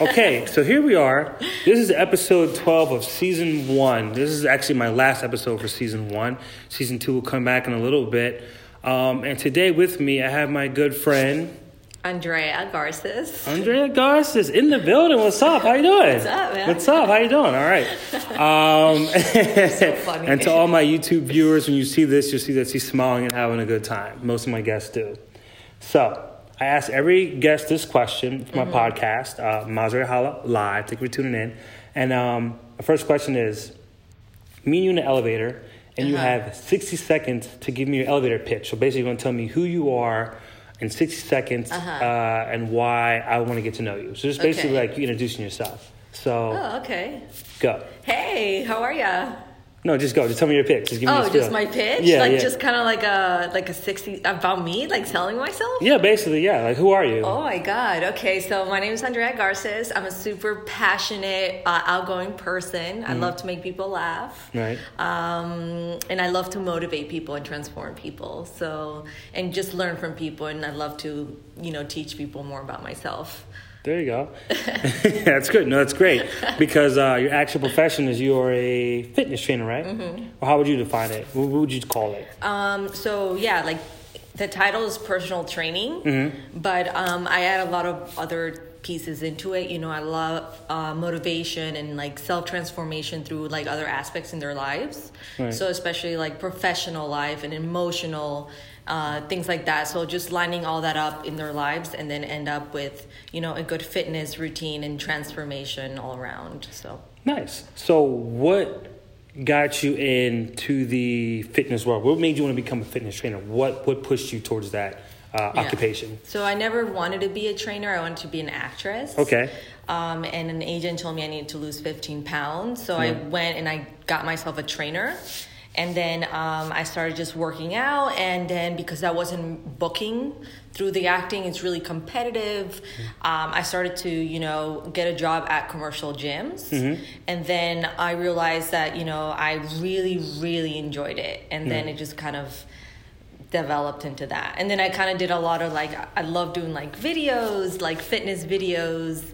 Okay, so here we are. This is episode 12 of season one. This is actually my last episode for season one. Season two will come back in a little bit. Um, and today with me, I have my good friend, Andrea Garces. Andrea Garces in the building. What's up? How you doing? What's up, man? What's up? How you doing? All right. Um, So funny. and to all my YouTube viewers, when you see this, you'll see that she's smiling and having a good time. Most of my guests do. So I ask every guest this question for my Mm-hmm. podcast, uh, Mazari Hala Live. Thank you for tuning in. And um, the first question is, me and you in the elevator, and you Uh-huh. have 60 seconds to give me your elevator pitch. So basically, you're going to tell me who you are in 60 seconds Uh-huh. uh, and why I want to get to know you. So just basically Okay. like you introducing yourself. So Oh, okay. go. Hey, how are ya? No, just go. Just tell me your pitch. Just give me Oh, just my pitch? Yeah, like yeah. just kind of like a like a sixty about me, like selling myself. yeah, basically, yeah. Like, who are you? Oh my God. Okay, so my name is Andrea Garces. I'm a super passionate, uh, outgoing person. I love to make people laugh. Mm-hmm. Right. Um, and I love to motivate people and transform people. So, and just learn from people. And I love to, you know, teach people more about myself. There you go. that's good. No, that's great because uh, your actual profession is you're a fitness trainer, right? Mm-hmm. Or how would you define it? What what would you call it? Um, so yeah, like the title is personal training, Mm-hmm. but um, I add a lot of other pieces into it. You know, I love uh, motivation and like self transformation through like other aspects in their lives. Right. So especially like professional life and emotional. Uh, things like that. So just lining all that up in their lives, and then end up with you know a good fitness routine and transformation all around. So Nice. So, what got you into the fitness world? What made you want to become a fitness trainer? What what pushed you towards that uh, Yeah. occupation? So I never wanted to be a trainer. I wanted to be an actress. Okay. Um, and an agent told me I needed to lose 15 pounds. So I went and I got myself a trainer. And then um, I started just working out. And then because I wasn't booking through the acting, it's really competitive. Um, I started to, you know, get a job at commercial gyms. And then I realized that, you know, I really, really enjoyed it. And then it just kind of developed into that. And then I kind of did a lot of like, I love doing like videos, like fitness videos.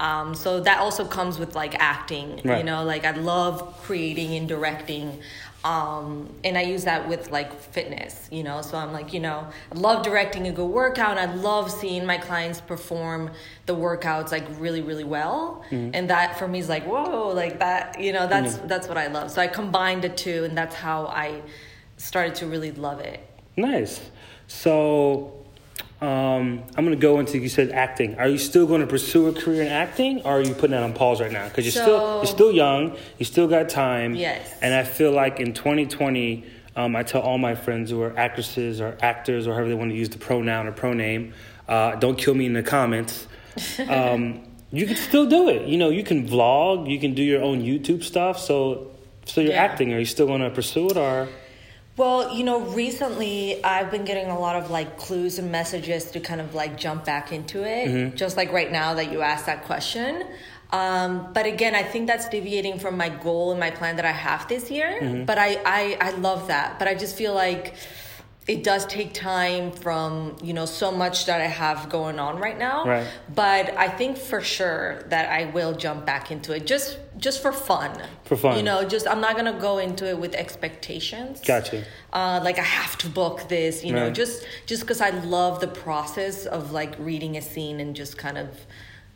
Um, so that also comes with like acting, you know, like I love creating and directing. Um, and I use that with like fitness, you know. So I'm like, you know, I love directing a good workout. I love seeing my clients perform the workouts like really, really well. And that for me is like, whoa, like that, you know, that's that's what I love. So I combined the two, and that's how I started to really love it. Nice. So, um, I'm going to go into you said acting. Are you still going to pursue a career in acting, or are you putting that on pause right now? Because you're still you're still young. You still got time. Yes. And I feel like in 2020, um, I tell all my friends who are actresses or actors or however they want to use the pronoun or proname, uh, don't kill me in the comments. Um, you can still do it. You know, you can vlog. You can do your own YouTube stuff. So, so you're Yeah. acting. Are you still going to pursue it, or? Well, you know, recently I've been getting a lot of like clues and messages to kind of like jump back into it, just like right now that you asked that question. Um, but again, I think that's deviating from my goal and my plan that I have this year. But I, I, I love that. But I just feel like it does take time from you know so much that I have going on right now. Right. But I think for sure that I will jump back into it just just for fun. For fun. You know, just I'm not gonna go into it with expectations Gotcha. uh, like I have to book this, you know, just just because I love the process of like reading a scene and just kind of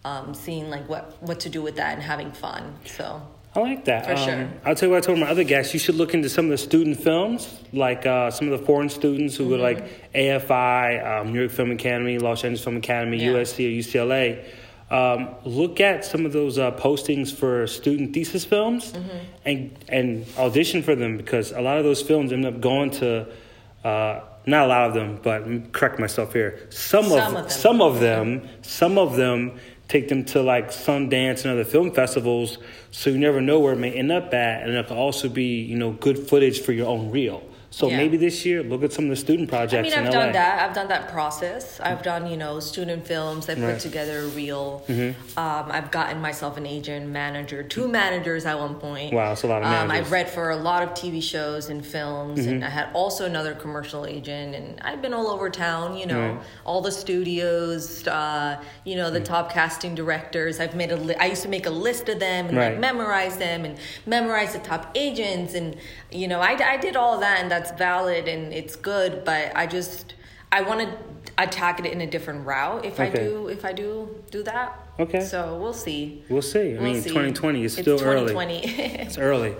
um, seeing like what what to do with that and having fun. So I like that. For Um, sure. I'll tell you what I told my other guests. You should look into some of the student films, like uh, some of the foreign students who Mm-hmm. were like AFI, um, New York Film Academy, Los Angeles Film Academy, Yeah. USC, or UCLA. Um, look at some of those uh, postings for student thesis films Mm-hmm. and and audition for them because a lot of those films end up going to uh, not a lot of them, but correct myself here. Some, Some of, of them. some of them, some of them take them to like Sundance and other film festivals. So you never know where it may end up at, and it could also be you know good footage for your own reel. So Yeah. maybe this year, look at some of the student projects I mean, I've LA. done that. I've done that process. I've done, you know, student films. I've Right. Mm-hmm. put together a reel. Um, I've gotten myself an agent, manager, two managers at one point. Wow, that's a lot of Um, managers. Mm-hmm. I've read for a lot of TV shows and films, and I had also another commercial agent. And I've been all over town. You know, Right. All the studios. Uh, you know, the top casting directors. I've made a. Li- I used to make a list of them and Right. like memorize them and memorize the top agents and you know I, I did all that and that's valid and it's good but i just i want to attack it in a different route if i do if i do do that Okay. so we'll see We'll see. I We'll mean, see. 2020 is It's still early. 2020. It's early.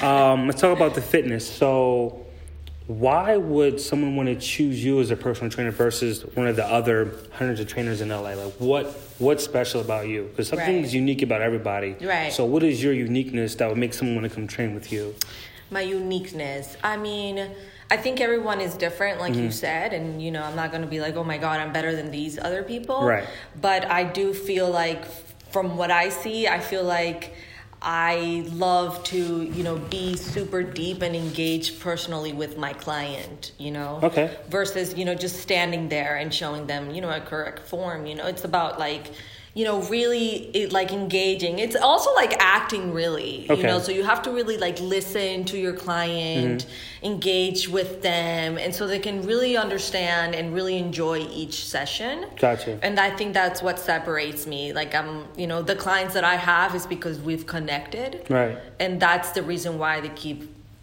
Um, let's talk about the fitness. So, why would someone want to choose you as a personal trainer versus one of the other hundreds of trainers in LA? Like, what what's special about you? Because something Right. is unique about everybody. Right. So, what is your uniqueness that would make someone want to come train with you? My uniqueness. I mean, I think everyone is different, like Mm-hmm. you said, and you know, I'm not gonna be like, oh my god, I'm better than these other people. Right. But I do feel like, from what I see, I feel like I love to, you know, be super deep and engage personally with my client, you know. Okay. Versus, you know, just standing there and showing them, you know, a correct form. You know, it's about like. You know, really, it, like engaging. It's also like acting, really. Okay. You know, so you have to really like listen to your client, Mm-hmm. engage with them, and so they can really understand and really enjoy each session. Gotcha. And I think that's what separates me. Like I'm, you know, the clients that I have is because we've connected, Right. and that's the reason why they keep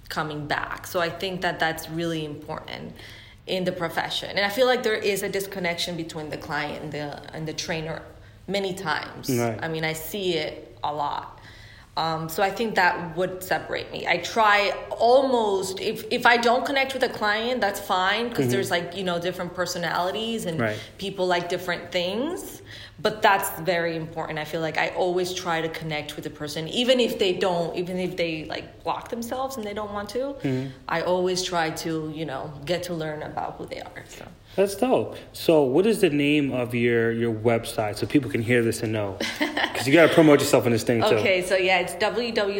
coming back. So I think that that's really important in the profession. And I feel like there is a disconnection between the client and the and the trainer many times. Right. I mean, I see it a lot. Um, so I think that would separate me. I try almost if if I don't connect with a client, that's fine because there's like you know different personalities and Right. people like different things. But that's very important. I feel like I always try to connect with the person, even if they don't, even if they like block themselves and they don't want to. I always try to you know get to learn about who they are. So. That's dope. So, what is the name of your your website so people can hear this and know? Because you got to promote yourself in this thing too. Okay, so yeah, it's www.agfit,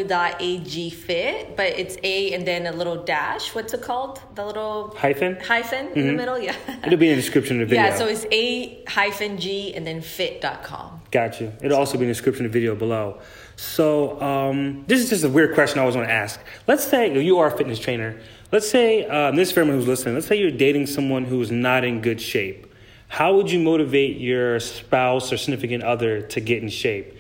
but it's a and then a little dash. What's it called? The little Hyphen. hyphen in the mm-hmm. middle. Yeah. It'll be in the description of the video. Yeah, so it's a hyphen g and then fit.com. Got you. It'll also be in the description of the video below. So, um, this is just a weird question I always want to ask. Let's say you are a fitness trainer. Let's say, um, this is who's listening, let's say you're dating someone who's not in good shape. How would you motivate your spouse or significant other to get in shape?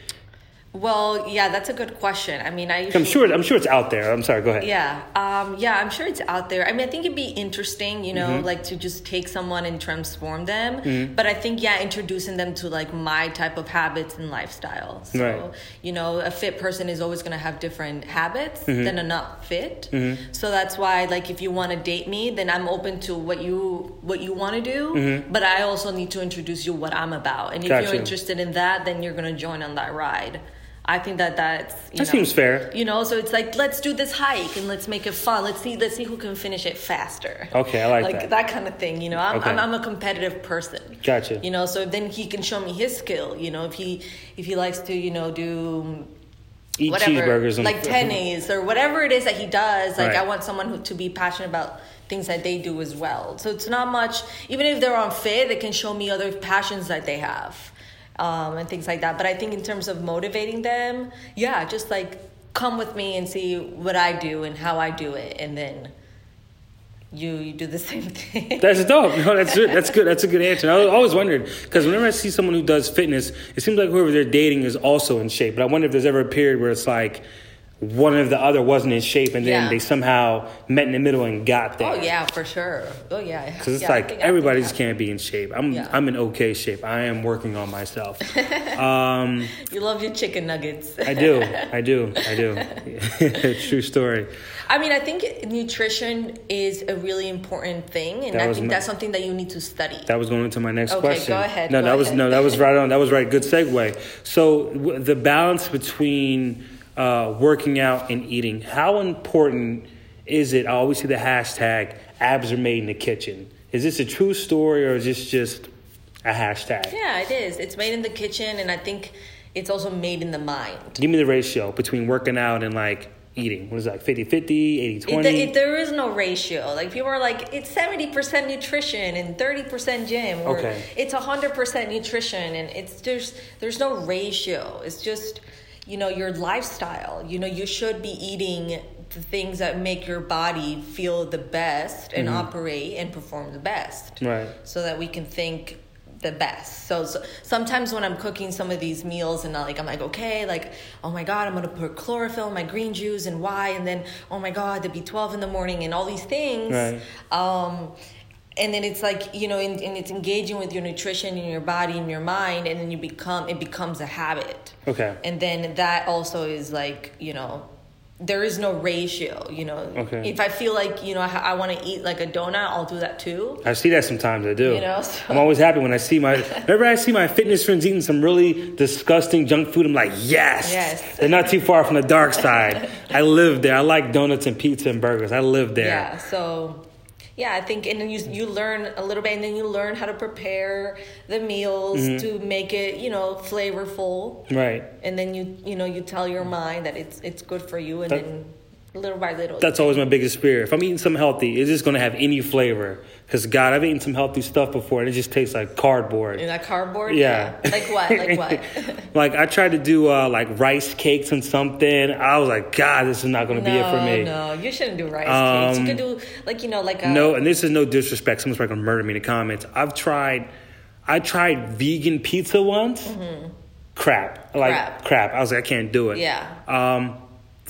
Well, yeah, that's a good question. I mean, I I'm sure, I'm sure it's out there. I'm sorry, go ahead. Yeah, um, yeah, I'm sure it's out there. I mean, I think it'd be interesting, you know, Mm-hmm. like to just take someone and transform them. But I think, yeah, introducing them to like my type of habits and lifestyle. So, Right. you know, a fit person is always going to have different habits Mm-hmm. than a not fit. So that's why, like, if you want to date me, then I'm open to what you what you want to do. But I also need to introduce you what I'm about. And if Gotcha. you're interested in that, then you're going to join on that ride. I think that that's you That know, seems fair. you know, so it's like let's do this hike and let's make it fun. Let's see, let's see who can finish it faster. Okay, I like like that. kind of thing. You know, I'm, Okay. I'm I'm a competitive person. Gotcha. You know, so then he can show me his skill. You know, if he if he likes to, you know, do Eat whatever, cheeseburgers and like tennis or whatever it is that he does. Like Right. I want someone who to be passionate about things that they do as well. So it's not much. Even if they're unfit, they can show me other passions that they have, um, and things like that. But I think in terms of motivating them, yeah, just like come with me and see what I do and how I do it, and then you you do the same thing. That's dope. No, that's good. That's good. That's a good answer. I always wondered because whenever I see someone who does fitness, it seems like whoever they're dating is also in shape. But I wonder if there's ever a period where it's like one of the other wasn't in shape, and then Yeah. they somehow met in the middle and got there. Oh yeah, for sure. Oh yeah. Because it's Yeah, like everybody just can't be in shape. I'm Yeah. I'm in okay shape. I am working on myself. um, You love your chicken nuggets. I do. I do. I do. True story. I mean, I think nutrition is a really important thing, and That I think my- that's something that you need to study. That was going into my next Okay, question. go ahead, No, go that was no, that was right on. That was right. Good segue. So w- the balance between uh, working out and eating. How important is it? I always see the hashtag "abs are made in the kitchen." Is this a true story or is this just a hashtag? Yeah, it is. It's made in the kitchen, and I think it's also made in the mind. Give me the ratio between working out and like eating? What is that, 50 50, 80 It, 20? it, there is no ratio. Like people are like, it's seventy percent nutrition and thirty percent gym, or Okay. it's hundred percent nutrition, and it's just, there's no ratio. It's just you know your lifestyle. You know you should be eating the things that make your body feel the best and operate and perform the best, Right. so that we can think the best. So, so sometimes when I'm cooking some of these meals and I like I'm like okay like oh my god I'm gonna put chlorophyll in my green juice and why and then oh my god the B12 in the morning and all these things. Right. Um, and then it's like you know and, and it's engaging with your nutrition and your body and your mind and then you become it becomes a habit. Okay. And then that also is like you know there is no ratio you know Okay. if i feel like you know i, I want to eat like a donut i'll do that too I see that sometimes. I do. You know, so- I'm always happy when I see my. Whenever I see my fitness friends eating some really disgusting junk food, I'm like, yes. Yes. They're not too far from the dark side. I live there. I like donuts and pizza and burgers. I live there. Yeah. So, yeah, I think, and then you you learn a little bit, and then you learn how to prepare the meals Mm-hmm. to make it, you know, flavorful, Right. and then you you know you tell your mind that it's it's good for you, and That- then little by little. That's always my biggest fear. If I'm eating something healthy, is this going to have any flavor? Because God, I've eaten some healthy stuff before, and it just tastes like cardboard. in that cardboard. Yeah. Like what? Like what? like I tried to do uh, like rice cakes and something. I was like, God, this is not going to be it for me. No, you shouldn't do rice Um, cakes. You could do like you know like a No, and this is no disrespect. Someone's probably gonna murder me in the comments. I've tried, I tried vegan pizza once. Crap, like Mm-hmm. Crap. crap. I was like, I can't do it. Yeah. Um,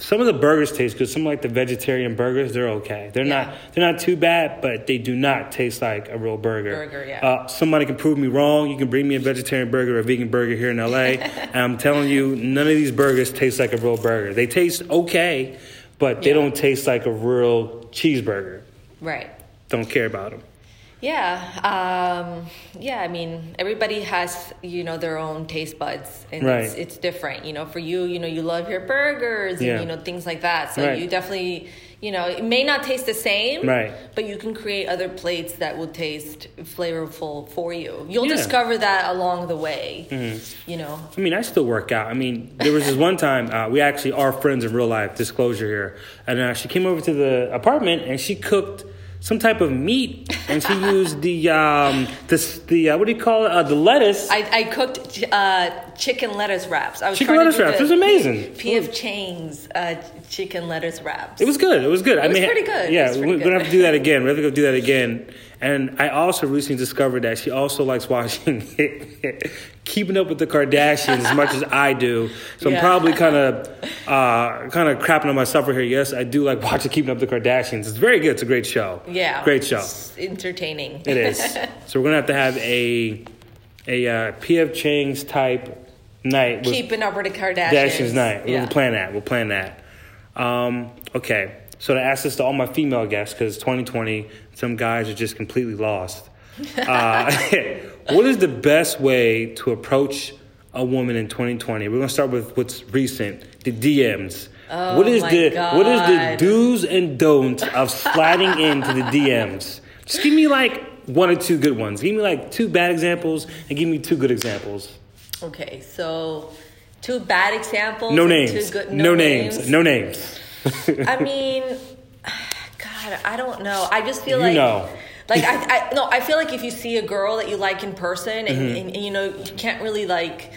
some of the burgers taste good. Some like the vegetarian burgers, they're okay. They're Yeah. not, they're not too bad, but they do not taste like a real burger. Burger, yeah. Uh, somebody can prove me wrong. You can bring me a vegetarian burger or a vegan burger here in LA, and I'm telling you, none of these burgers taste like a real burger. They taste okay, but they Yeah. don't taste like a real cheeseburger. right. Don't care about them. Yeah, um, yeah. I mean, everybody has you know their own taste buds, and it's, Right. it's different. You know, for you, you know, you love your burgers and you know things like that. So Right. you definitely, you know, it may not taste the same, Right. But you can create other plates that will taste flavorful for you. You'll Yeah. discover that along the way. Mm-hmm. You know, I mean, I still work out. I mean, there was this one time uh, we actually are friends in real life. Disclosure here, and uh, she came over to the apartment and she cooked some type of meat, and she used the um this the uh, what do you call it? Uh, the lettuce. I, I cooked uh, chicken lettuce wraps. I was Chicken lettuce to wraps. It was amazing. P.F. Chang's uh, chicken lettuce wraps. It was good. It was good. I was mean, pretty good. Yeah, we're gonna have to do that again. We're gonna go do that again. And I also recently discovered that she also likes watching Keeping Up with the Kardashians as much as I do. So I'm probably kind of uh, kind of crapping on myself right here. Yes, I do like watching Keeping Up with the Kardashians. It's very good. It's a great show. Yeah. great show. It's entertaining. It is. so we're gonna have to have a a uh, PF Chang's type night. Keeping up with the Kardashians. Kardashians night. Yeah. We'll plan that. We'll plan that. Um, okay. So to ask this to all my female guests, because 2020, some guys are just completely lost. Uh, what is the best way to approach a woman in 2020? We're gonna start with what's recent, the DMs. Oh what is the what is the do's and don'ts of sliding into the DMs? Just give me like one or two good ones. Give me like two bad examples and give me two good examples. Okay, so two bad examples. No names. Two good, no, names. No names. I mean, God, I don't know. I just feel You like. know. Like I, I no, I feel like if you see a girl that you like in person and, Mm-hmm. and, and you know you can't really like,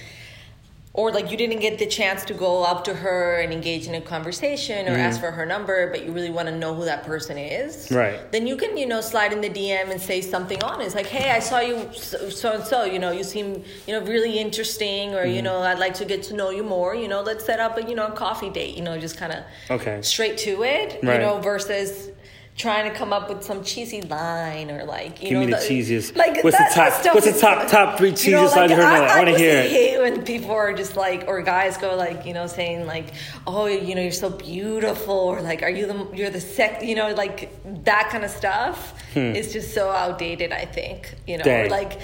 or like you didn't get the chance to go up to her and engage in a conversation or Mm-hmm. ask for her number, but you really want to know who that person is, Right. Then you can you know slide in the DM and say something honest, like, "Hey, I saw you so and so. You know, you seem you know really interesting, or Mm-hmm. you know, I'd like to get to know you more. You know, let's set up a you know a coffee date. You know, just kind of Okay. straight to it. Right. You know, versus trying to come up with some cheesy line or like you Give know me the cheesiest- Like what's the top- that what's the is- top- top three you know, cheesiest lines you heard in my? I wanna hear it. hate when people are just like or guys go like you know saying like oh you know you're so beautiful or like are you the you're the sex you know like that kind of stuff is just so outdated. I think you know or Hmm. Dang. like.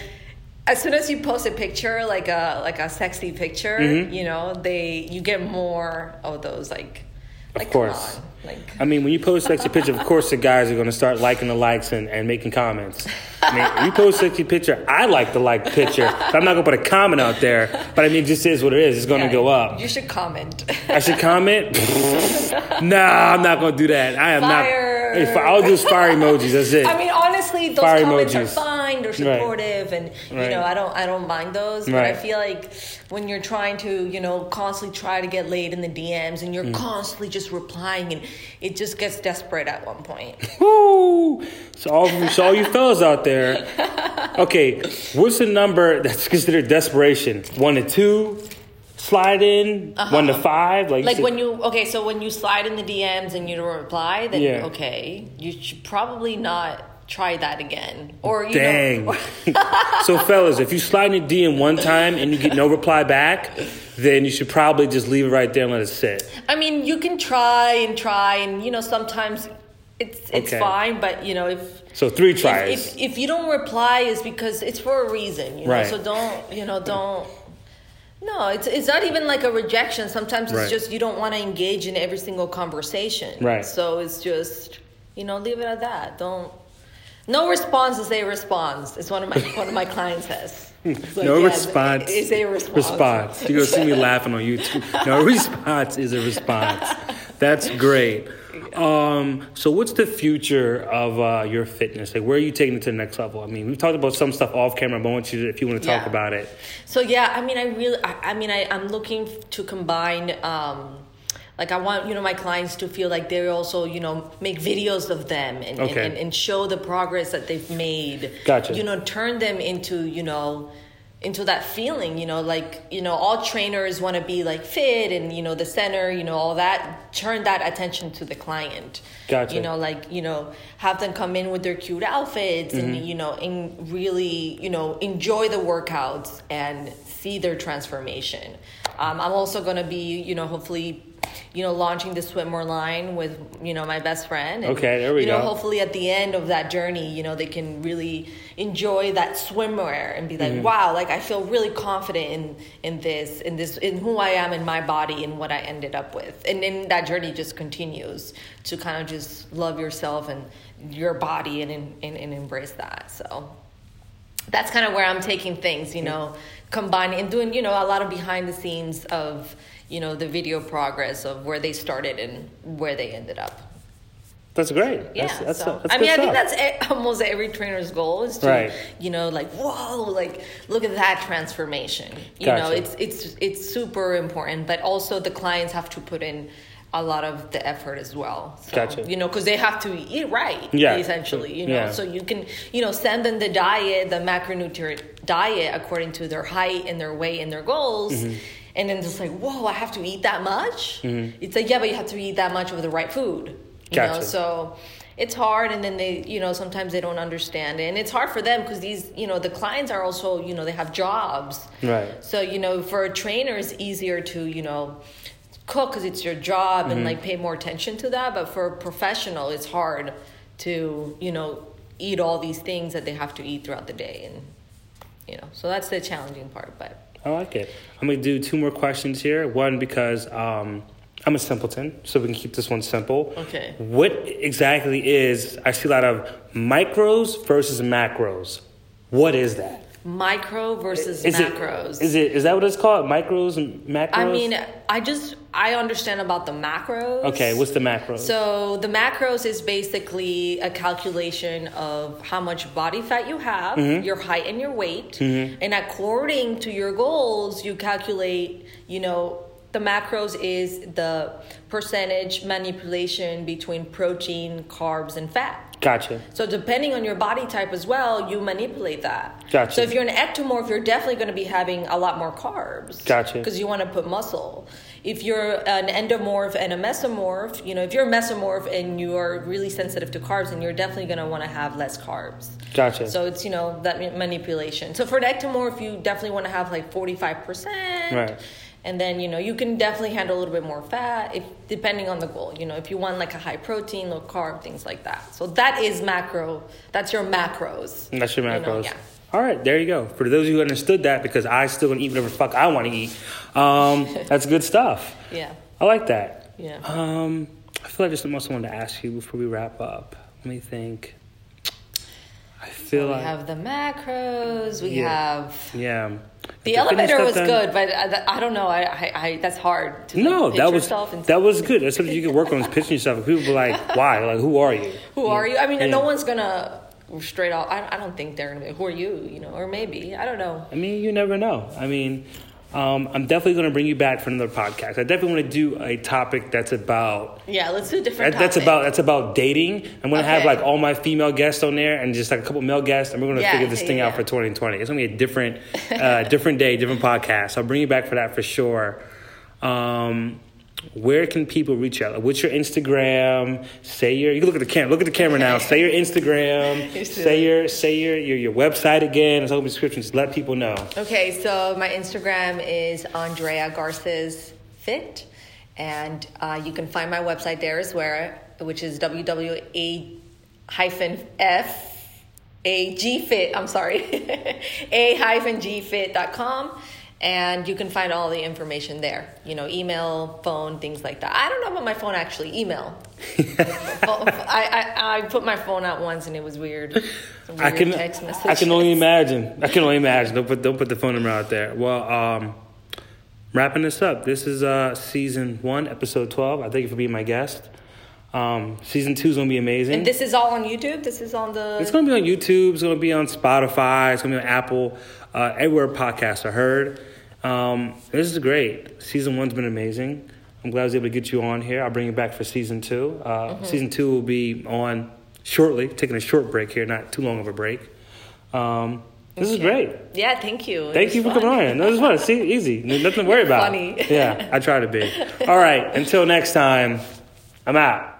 As soon as you post a picture, like a like a sexy picture, Mm-hmm. you know, they you get more of those like Like, come course. Like, I mean, when you post sexy picture, of course the guys are going to start liking the likes and, and making comments. I mean, you post sexy picture, I like the like picture. But I'm not going to put a comment out there. But I mean, it just is what it is. It's going to yeah, go up. You should comment. I should comment? nah, I'm not going to do that. I am Fire. not. I'll do fire emojis. That's it. I mean, honestly, those Fire comments are emojis. Fine. They're supportive, and you Right. know, I don't, I don't mind those. But I feel like when you're trying to, you know, constantly try to get laid in the DMs, and you're Mm. constantly just replying, and it just gets desperate at one point. Woo! So all, so all you fellas out there, okay, what's the number that's considered desperation? One to two, slide in. One to five, like, Uh-huh. Like said- when you, okay, so when you slide in the DMs and you don't reply, then Yeah. okay, you should probably not try that again, or you Dang. know, so fellas, if you slide in a DM one time and you get no reply back, then you should probably just leave it right there and let it sit. I mean, you can try and try, and you know, sometimes it's it's Okay. fine, but you know, if So three if, tries. if if you don't reply, is because it's for a reason, you know. Right. So don't you know? Don't. No, it's it's not even like a rejection. Sometimes it's Right. just you don't want to engage in every single conversation. Right. So it's just you know leave it at that. Don't. No response is a response. It's one of my one of my clients says. Like, no yeah, response. is a response. Response. You go see me laughing on YouTube. No response is a response. That's great. Um, so what's the future of uh, your fitness? Like, where are you taking it to the next level? I mean, we've talked about some stuff off camera, but I want you to, if you want to talk Yeah. about it. So yeah, I mean, I really, I, I mean, I, I'm looking to combine. Um, like I want you know my clients to feel like they also you know make videos of them and, and, Okay. and, and show the progress that they've made. Gotcha. You know, turn them into you know into that feeling. You know, like you know all trainers want to be like fit and you know the center. You know all that. Turn that attention to the client. Gotcha. You know, like you know have them come in with their cute outfits Mm-hmm. and you know and really you know enjoy the workouts and see their transformation um, i'm also going to be you know hopefully you know launching the swimwear line with you know my best friend. And, Okay, there we you know hopefully at the end of that journey you know they can really enjoy that swimwear and be like Mm-hmm. wow like i feel really confident in in this in this in who i am in my body and what i ended up with. And then that journey just continues to kind of just love yourself and your body and and, and, and embrace that. So that's kind of where I'm taking things, you know, combining and doing, you know, a lot of behind the scenes of, you know, the video progress of where they started and where they ended up. That's great. Yeah. That's, that's, so, that's I mean, I think stuff. that's almost every trainer's goal is to, Right. you know, like, whoa, like, look at that transformation. You know, it's, it's, it's super important, but also the clients have to put in a lot of the effort as well. So, Gotcha. You know, because they have to eat right, Yeah. essentially, you know, Yeah. so you can, you know, send them the diet, the macronutrient diet according to their height and their weight and their goals. Mm-hmm. And then just like, whoa, I have to eat that much? It's like, yeah, but you have to eat that much of the right food. You know, so it's hard and then they you know sometimes they don't understand it and it's hard for them because these you know the clients are also you know they have jobs Right. so you know for a trainer it's easier to you know cook because it's your job Mm-hmm. and like pay more attention to that but for a professional it's hard to you know eat all these things that they have to eat throughout the day and you know so that's the challenging part but I like it. I'm gonna do two more questions here. One because um, I'm a simpleton, so we can keep this one simple. Okay. What exactly is? I see a lot of micros versus macros. What is that? Micro versus Is macros it? Is it? Is that what it's called? Micros and macros. i mean i just i understand about the macros Okay. What's the macros? So the macros is basically a calculation of how much body fat you have, Mm-hmm. your height and your weight, and according to your goals, you calculate, you know, the macros is the percentage manipulation between protein, carbs, and fat. Gotcha. So depending on your body type as well, you manipulate that. Gotcha. So if you're an ectomorph, you're definitely going to be having a lot more carbs. Gotcha. Because you want to put muscle. If you're an endomorph and a mesomorph, you know, if you're a mesomorph and you are really sensitive to carbs, then you're definitely going to want to have less carbs. Gotcha. So it's you know that manipulation. So for an ectomorph, you definitely want to have like forty five percent. Right. And then you know you can definitely handle a little bit more fat if depending on the goal. You know if you want like a high protein, low carb, things like that. So that is macro. That's your macros. That's your You macros. know, yeah. All right, there you go. For those of you who understood that, because I still gonna eat whatever the fuck I want to eat. Um, that's good stuff. Yeah. I like that. Yeah. Um, I feel like there's something else I wanted to ask you before we wrap up. Let me think. I feel we like We have the macros. We Yeah. have yeah. The elevator was good, but uh, I, I don't know. I, I, I that's hard to No, pitch that was yourself and that was good. That's something you can work on is pitching yourself. People be like, "Why? Like, who are you? Who are you? I mean, Yeah. no one's gonna straight off. I, I don't think they're gonna be. Who are you? You know, or maybe I don't know. I mean, you never know. I mean, um, I'm definitely going to bring you back for another podcast. I definitely want to do a topic that's about Yeah, let's do a different. that, that's about that's about dating. I'm going to have like all my female guests on there and just like a couple male guests, and we're going to Yeah, figure this yeah, thing out for 2020. It's going to be a different, uh, different day, different podcast. I'll bring you back for that for sure. Um, where can people reach out? What's your Instagram? Say your. You can look at the camera. Look at the camera now. Say your Instagram. Say your. Say your, your your website again. It's open description. Just let people know. Okay, so my Instagram is Andrea Garces Fit, and uh, you can find my website there as well, which is www hyphen f a g fit. I'm sorry, a hyphen g fit.com. And you can find all the information there. You know, email, phone, things like that. I don't know about my phone actually. Email. I, I, I put my phone out once and it was weird. Some I can I can only imagine. I can only imagine. Don't put don't put the phone number out there. Well, um, wrapping this up. This is uh, season one, episode twelve. I thank you for being my guest. Um, season two is gonna be amazing. And this is all on YouTube. This is on the. it's gonna be on YouTube. It's gonna be on Spotify. It's gonna be on Apple. Uh, everywhere podcasts are heard. Um, this is great. Season one's been amazing. I'm glad I was able to get you on here. I'll bring you back for season two. Uh, Mm-hmm. Season two will be on shortly. Taking a short break here, not too long of a break. Um, this is great. yeah, thank you. Thank you for fun. coming on. That was fun. See, easy. Nothing to worry about. Funny. Yeah, I try to be. All right. Until next time, I'm out.